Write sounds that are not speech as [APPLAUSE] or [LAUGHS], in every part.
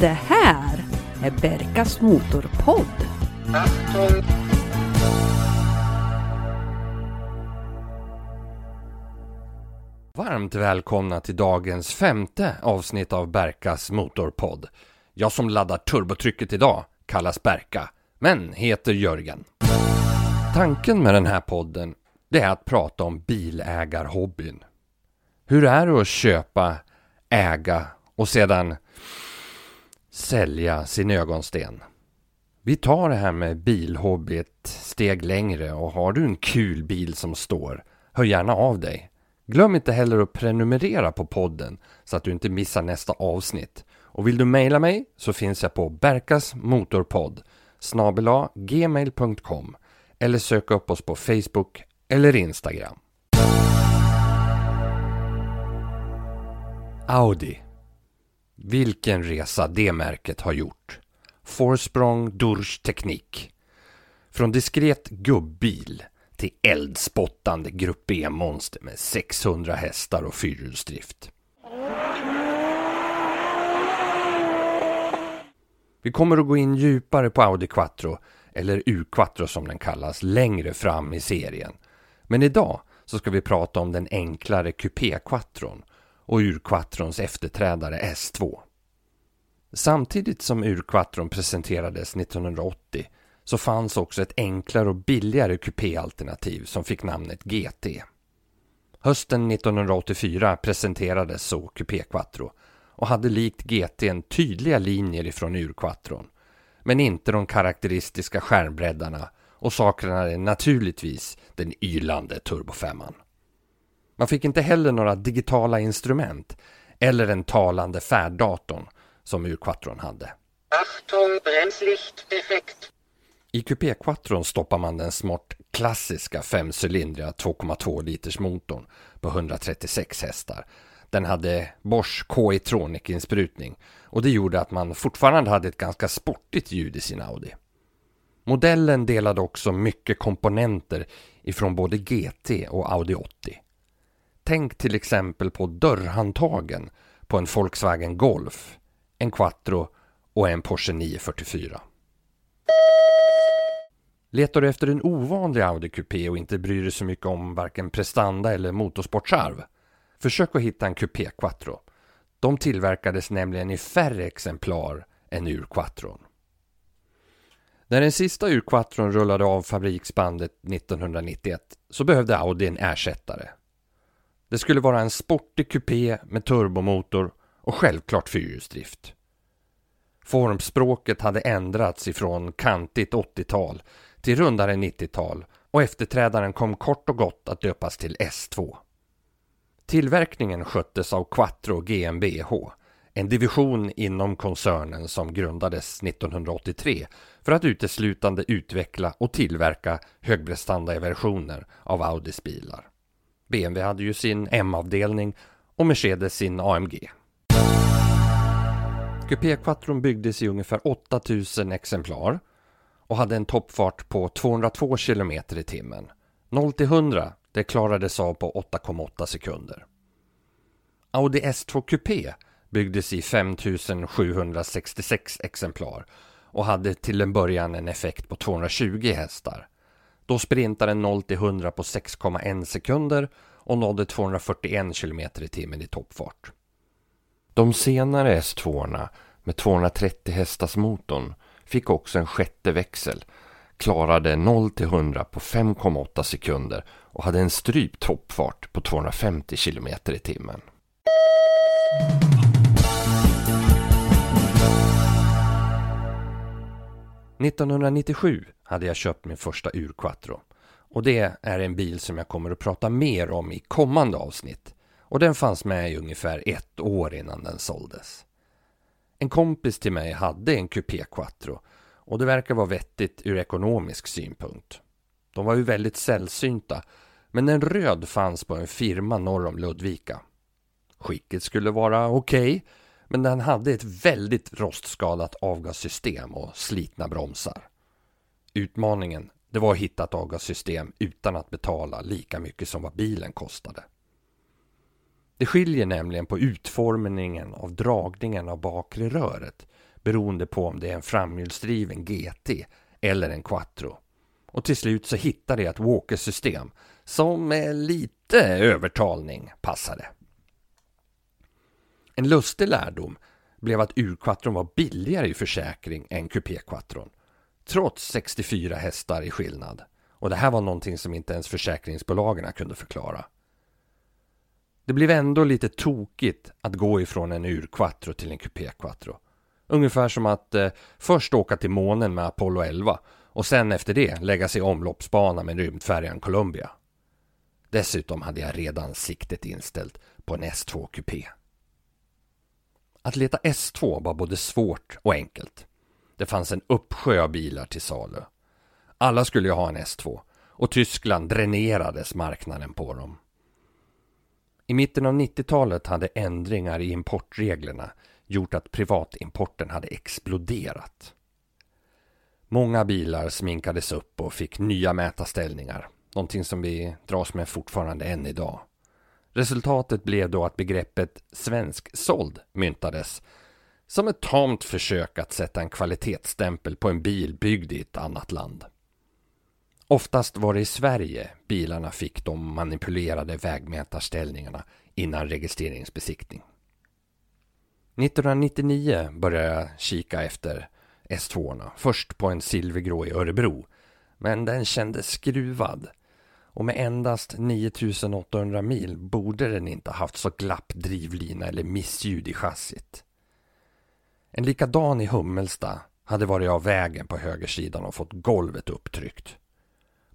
Det här är Berkas Motorpodd. Varmt välkomna till dagens femte avsnitt av Berkas Motorpodd. Jag som laddar turbotrycket idag kallas Berka, men heter Jörgen. Tanken med den här podden det är att prata om bilägarhobbyn. Hur är det att köpa, äga och sedan sälja sin ögonsten? Vi tar det här med bilhobby ett steg längre och har du en kul bil som står, hör gärna av dig. Glöm inte heller att prenumerera på podden så att du inte missar nästa avsnitt. Och vill du mejla mig så finns jag på berkasmotorpodd snabela gmail.com eller sök upp oss på Facebook eller Instagram. Audi. Vilken resa det märket har gjort. Forsprong Durch Teknik. Från diskret gubbil till eldspottande Grupp B-monster med 600 hästar och fyrhjulsdrift. Vi kommer att gå in djupare på Audi Quattro, eller U-Quattro som den kallas, längre fram i serien. Men idag så ska vi prata om den enklare Coupé Quattron och Urquattrons efterträdare S2. Samtidigt som Urquattron presenterades 1980 så fanns också ett enklare och billigare kupéalternativ som fick namnet GT. Hösten 1984 presenterades så Coupé Quattro och hade likt GT en tydliga linjer ifrån Urquattron men inte de karaktäristiska skärmbreddarna och saknade naturligtvis den ylande turbofemman. Man fick inte heller några digitala instrument eller den talande färddatorn som Ur-Quattron hade. Achtung, Bremslicht-effekt. I Coupé Quattron stoppar man den smått klassiska femcylindriga 2,2 liters motorn på 136 hästar. Den hade Bosch KE-tronic insprutning och det gjorde att man fortfarande hade ett ganska sportigt ljud i sin Audi. Modellen delade också mycket komponenter ifrån både GT och Audi 80. Tänk till exempel på dörrhandtagen på en Volkswagen Golf, en Quattro och en Porsche 944. Letar du efter en ovanlig Audi Coupé och inte bryr dig så mycket om varken prestanda eller motorsportsarv? Försök att hitta en Coupé Quattro. De tillverkades nämligen i färre exemplar än ur Quattron. När den sista ur Quattron rullade av fabriksbandet 1991 så behövde Audi en ersättare. Det skulle vara en sportig kupé med turbomotor och självklart fyrhjulsdrift. Formspråket hade ändrats ifrån kantigt 80-tal till rundare 90-tal och efterträdaren kom kort och gott att döpas till S2. Tillverkningen sköttes av Quattro GmbH, en division inom koncernen som grundades 1983 för att uteslutande utveckla och tillverka högprestandaversioner av Audis bilar. BMW hade ju sin M-avdelning och Mercedes sin AMG. Coupé Quattron byggdes i ungefär 8000 exemplar och hade en toppfart på 202 km i timmen. 0 till 100 det klarades av på 8,8 sekunder. Audi S2 Coupé byggdes i 5766 exemplar och hade till en början en effekt på 220 hästar. Då sprintade den 0 till 100 på 6,1 sekunder och nådde 241 km i timmen i toppfart. De senare S2 med 230 hästars motorn fick också en sjätte växel, klarade 0 till 100 på 5,8 sekunder och hade en strypt toppfart på 250 km i timmen. –1997 hade jag köpt min första Urquattro och det är en bil som jag kommer att prata mer om i kommande avsnitt och den fanns med i ungefär ett år innan den såldes. En kompis till mig hade en Coupé Quattro och det verkar vara vettigt ur ekonomisk synpunkt. De var ju väldigt sällsynta men en röd fanns på en firma norr om Ludvika. Skicket skulle vara okej, okay, men den hade ett väldigt rostskadat avgassystem och slitna bromsar. Utmaningen det var att hitta ett avgassystem utan att betala lika mycket som vad bilen kostade. Det skiljer nämligen på utformningen av dragningen av bakre röret beroende på om det är en framhjulsdriven GT eller en Quattro. Och till slut så hittade jag ett Walker-system som med lite övertalning passade. En lustig lärdom blev att urquattron var billigare i försäkring än kupéquattron. Trots 64 hästar i skillnad. Och det här var någonting som inte ens försäkringsbolagen kunde förklara. Det blev ändå lite tokigt att gå ifrån en urquattro till en kupéquattro. Ungefär som att eh, först åka till månen med Apollo 11 och sen efter det lägga sig i omloppsbana med rymdfärjan Columbia. Dessutom hade jag redan siktet inställt på en S2 kupé. Att leta S2 var både svårt och enkelt. Det fanns en uppsjö av bilar till salu. Alla skulle ju ha en S2 och Tyskland dränerades marknaden på dem. I mitten av 90-talet hade ändringar i importreglerna gjort att privatimporten hade exploderat. Många bilar sminkades upp och fick nya mätarställningar, någonting som vi dras med fortfarande än idag. Resultatet blev då att begreppet svensksåld myntades som ett tamt försök att sätta en kvalitetsstämpel på en bil byggd i ett annat land. Oftast var det i Sverige bilarna fick de manipulerade vägmätarställningarna innan registreringsbesiktning. 1999 började jag kika efter S2. Först på en silvergrå i Örebro. Men den kändes skruvad. Och med endast 9800 mil borde den inte haft så glapp drivlina eller missljud i chassit. En likadan i Hummelsta hade varit av vägen på högersidan och fått golvet upptryckt.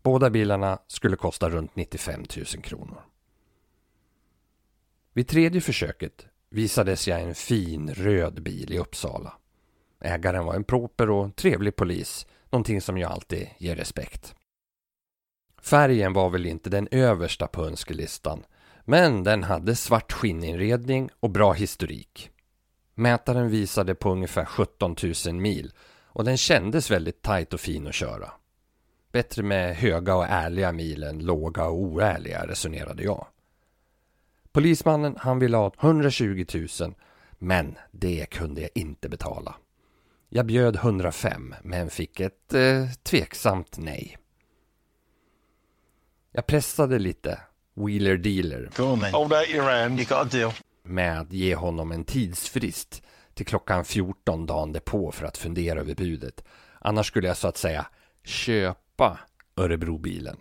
Båda bilarna skulle kosta runt 95 000 kronor. Vid tredje försöket visades jag en fin röd bil i Uppsala. Ägaren var en proper och trevlig polis, någonting som ju alltid ger respekt. Färgen var väl inte den översta på önskelistan, men den hade svart skinninredning och bra historik. Mätaren visade på ungefär 17 000 mil och den kändes väldigt tajt och fin att köra. Bättre med höga och ärliga mil än låga och oärliga, resonerade jag. Polismannen han ville ha 120 000 men det kunde jag inte betala. Jag bjöd 105 men fick ett eh, tveksamt nej. Jag pressade lite Wheeler Dealer med att ge honom en tidsfrist till klockan 14 dagen därpå för att fundera över budet. Annars skulle jag så att säga köpa Örebrobilen.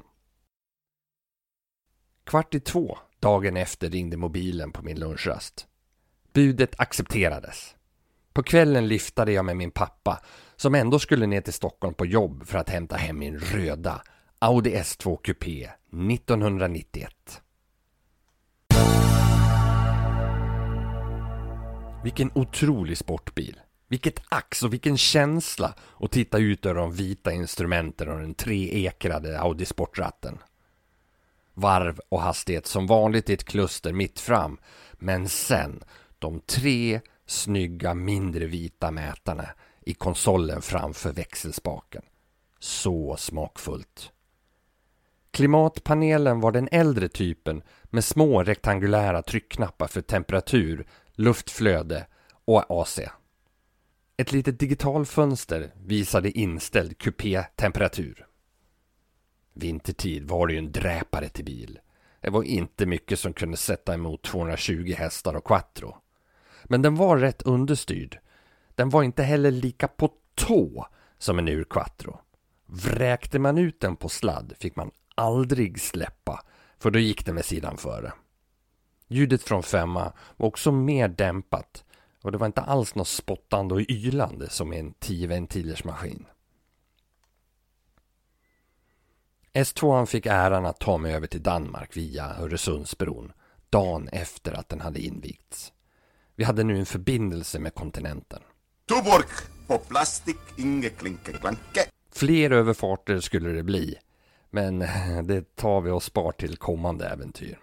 Kvart i två dagen efter ringde mobilen på min lunchrast. Budet accepterades. På kvällen lyftade jag med min pappa som ändå skulle ner till Stockholm på jobb för att hämta hem min röda Audi S2 Coupé 1991. Vilken otrolig sportbil. Vilket ax och vilken känsla att titta ut över de vita instrumenten och den treekrade Audi sportratten. Varv och hastighet som vanligt i ett kluster mitt fram. Men sen de tre snygga mindre vita mätarna i konsolen framför växelspaken. Så smakfullt. Klimatpanelen var den äldre typen med små rektangulära tryckknappar för temperatur, luftflöde och AC. Ett litet digitalfönster visade inställd kupé-temperatur. Vintertid var det ju en dräpare till bil. Det var inte mycket som kunde sätta emot 220 hästar och quattro. Men den var rätt understyrd. Den var inte heller lika på tå som en ur quattro. Vräkte man ut den på sladd fick man aldrig släppa, för då gick den med sidan före. Ljudet från femma var också mer dämpat och det var inte alls något spottande och ylande som i en 10 ventilers maskin. S2 fick äran att ta mig över till Danmark via Öresundsbron dagen efter att den hade invigts. Vi hade nu en förbindelse med kontinenten. Tuborg på plastik, inge klinke klanke. Fler överfarter skulle det bli, men [LAUGHS] det tar vi och spar till kommande äventyr.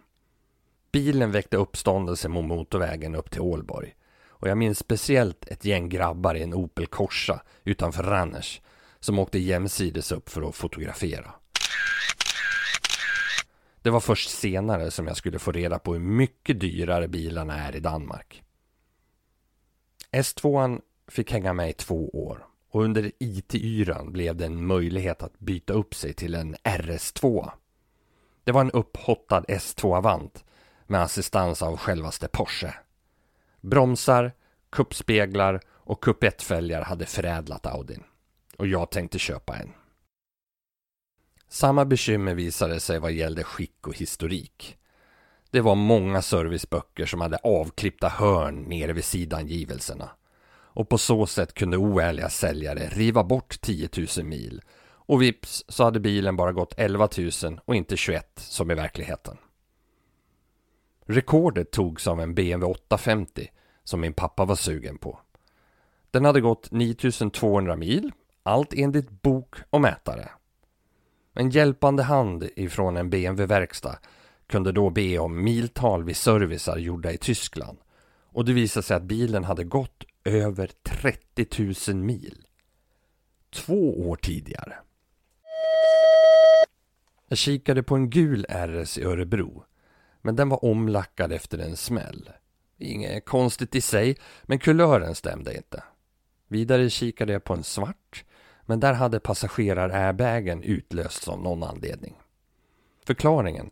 Bilen väckte uppståndelse mot motorvägen upp till Ålborg. Och jag minns speciellt ett gäng grabbar i en Opel Corsa utanför Ranners som åkte jämsides upp för att fotografera. Det var först senare som jag skulle få reda på hur mycket dyrare bilarna är i Danmark. S2 fick hänga med i två år och under IT-yran blev det en möjlighet att byta upp sig till en RS2. Det var en upphottad S2 Avant med assistans av självaste Porsche. Bromsar, kuppspeglar och kupettfälgar hade förädlat Audin. Och jag tänkte köpa en. Samma bekymmer visade sig vad gällde skick och historik. Det var många serviceböcker som hade avklippta hörn nere vid sidangivelserna. Och på så sätt kunde oärliga säljare riva bort 10 000 mil. Och vips så hade bilen bara gått 11 000 och inte 21 som i verkligheten. Rekordet togs av en BMW 850 som min pappa var sugen på. Den hade gått 9200 mil, allt enligt bok och mätare. En hjälpande hand ifrån en BMW-verkstad kunde då be om miltal vid servicer gjorda i Tyskland. Och det visade sig att bilen hade gått över 30 000 mil. Två år tidigare. Jag kikade på en gul RS i Örebro. Men den var omlackad efter en smäll. Inget konstigt i sig, men kulören stämde inte. Vidare kikade jag på en svart, men där hade passagerar-airbagen utlösts av någon anledning. Förklaringen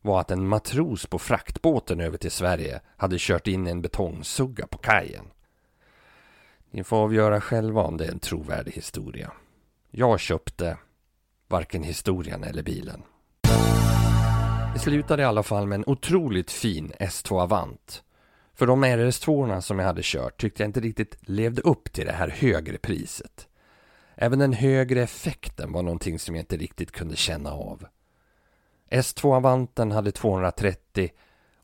var att en matros på fraktbåten över till Sverige hade kört in en betongsugga på kajen. Ni får avgöra själva om det är en trovärdig historia. Jag köpte varken historien eller bilen. Det slutade i alla fall med en otroligt fin S2 Avant. För de RS2 som jag hade kört tyckte jag inte riktigt levde upp till det här högre priset. Även den högre effekten var någonting som jag inte riktigt kunde känna av. S2 Avanten hade 230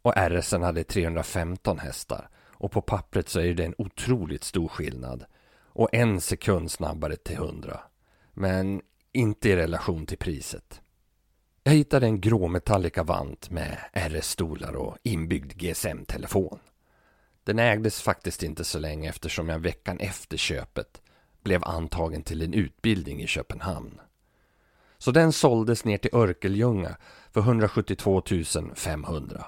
och RSen hade 315 hästar. Och på pappret så är det en otroligt stor skillnad. Och en sekund snabbare till 100. Men inte i relation till priset. Jag hittade en grå Metallica Vant med RS-stolar och inbyggd GSM-telefon. Den ägdes faktiskt inte så länge eftersom jag veckan efter köpet blev antagen till en utbildning i Köpenhamn. Så den såldes ner till Örkelljunga för 172 500.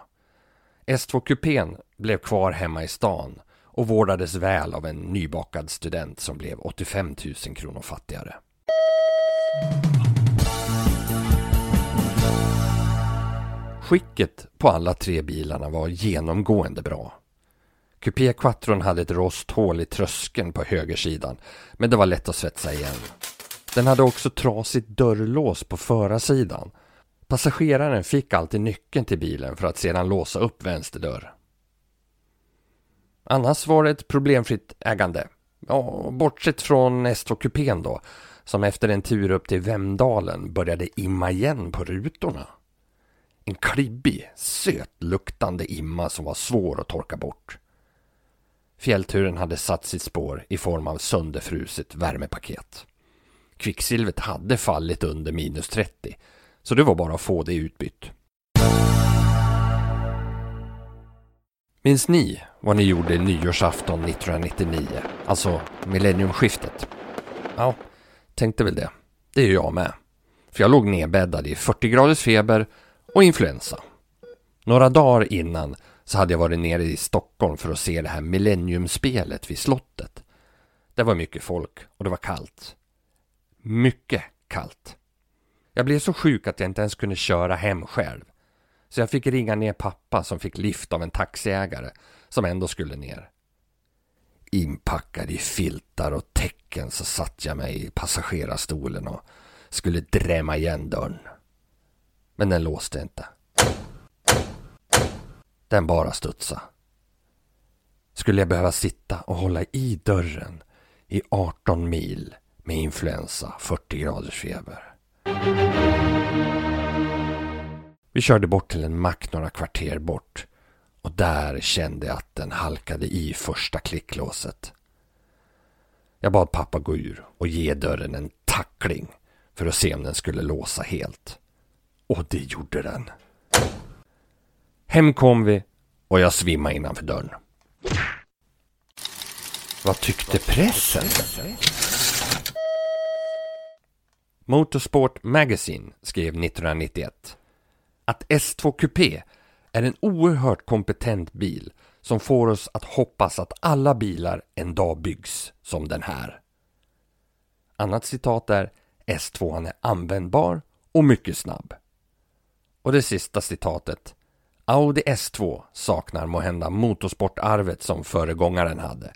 S2 kupén blev kvar hemma i stan och vårdades väl av en nybakad student som blev 85 000 kronor fattigare. Skicket på alla tre bilarna var genomgående bra. Coupé Quattron hade ett rosthål i tröskeln på högersidan, men det var lätt att svetsa igen. Den hade också trasigt dörrlås på förarsidan. Passageraren fick alltid nyckeln till bilen för att sedan låsa upp vänster dörr. Annars var det ett problemfritt ägande. Ja, bortsett från S2 kupén då, som efter en tur upp till Vemdalen började imma igen på rutorna. En klibbig, sötluktande imma som var svår att torka bort. Fjällturen hade satt sitt spår i form av sönderfruset värmepaket. Kvicksilvret hade fallit under minus 30, så det var bara att få det utbytt. Minns ni vad ni gjorde nyårsafton 1999? Alltså millenniumskiftet? Ja, tänkte väl det. Det är jag med. För jag låg nedbäddad i 40 graders feber och influensa. Några dagar innan så hade jag varit nere i Stockholm för att se det här millenniumspelet vid slottet. Det var mycket folk och det var kallt. Mycket kallt. Jag blev så sjuk att jag inte ens kunde köra hem själv. Så jag fick ringa ner pappa som fick lift av en taxiägare som ändå skulle ner. Inpackad i filtar och täcken så satt jag mig i passagerarstolen och skulle drämma igen dörren. Men den låste inte. Den bara studsa. Skulle jag behöva sitta och hålla i dörren i 18 mil med influensa, 40 graders feber. Vi körde bort till en mack några kvarter bort och där kände jag att den halkade i första klicklåset. Jag bad pappa gå ur och ge dörren en tackling för att se om den skulle låsa helt. Och det gjorde den. Hem kom vi och jag svimmade innanför dörren. Vad tyckte pressen? Motorsport Magazine skrev 1991. att S2 Coupé är en oerhört kompetent bil som får oss att hoppas att alla bilar en dag byggs som den här. Annat citat är S2 är användbar och mycket snabb. Och det sista citatet Audi S2 saknar måhända motorsportarvet som föregångaren hade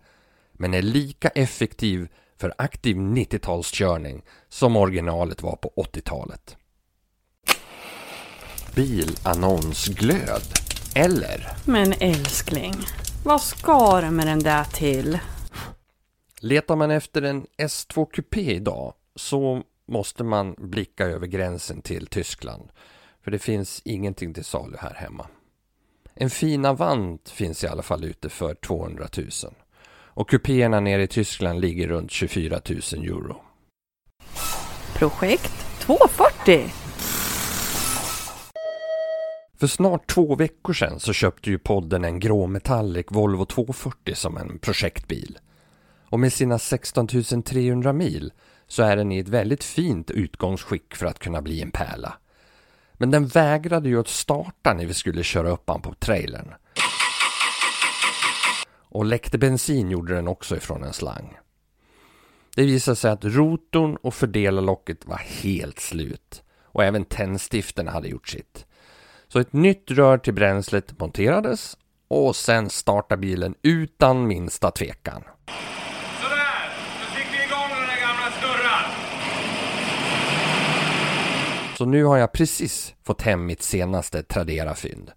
men är lika effektiv för aktiv 90-talskörning som originalet var på 80-talet. Bilannonsglöd, eller? Men älskling, vad ska du med den där till? Letar man efter en S2 Coupé idag så måste man blicka över gränsen till Tyskland. För det finns ingenting till salu här hemma. En fin Avant finns i alla fall ute för 200 000. Och kupéerna nere i Tyskland ligger runt 24 000 euro. Projekt 240. För snart två veckor sedan så köpte ju podden en grå Metallic Volvo 240 som en projektbil. Och med sina 16 300 mil så är den i ett väldigt fint utgångsskick för att kunna bli en pärla. Men den vägrade ju att starta när vi skulle köra upp den på trailern. Och läckte bensin gjorde den också ifrån en slang. Det visade sig att rotorn och fördelarlocket var helt slut. Och även tändstiften hade gjort sitt. Så ett nytt rör till bränslet monterades och sen startade bilen utan minsta tvekan. Sådär, nu fick vi igång den där gamla snurran. Så nu har jag precis fått hem mitt senaste Tradera-fynd.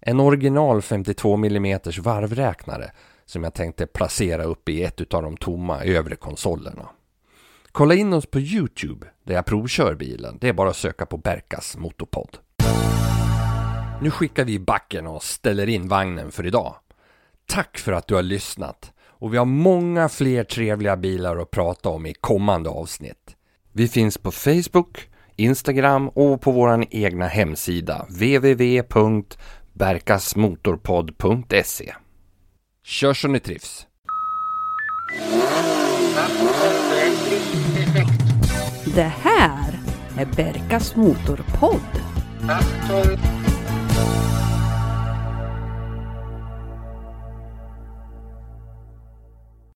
En original 52 mm varvräknare som jag tänkte placera upp i ett av de tomma övre konsolerna. Kolla in oss på Youtube där jag provkör bilen. Det är bara att söka på Berkas Motorpodd. Nu skickar vi backen och ställer in vagnen för idag. Tack för att du har lyssnat och vi har många fler trevliga bilar att prata om i kommande avsnitt. Vi finns på Facebook, Instagram och på vår egna hemsida www.berkasmotorpodd.se Kör så ni trivs! Det här är Berkas Motorpodd.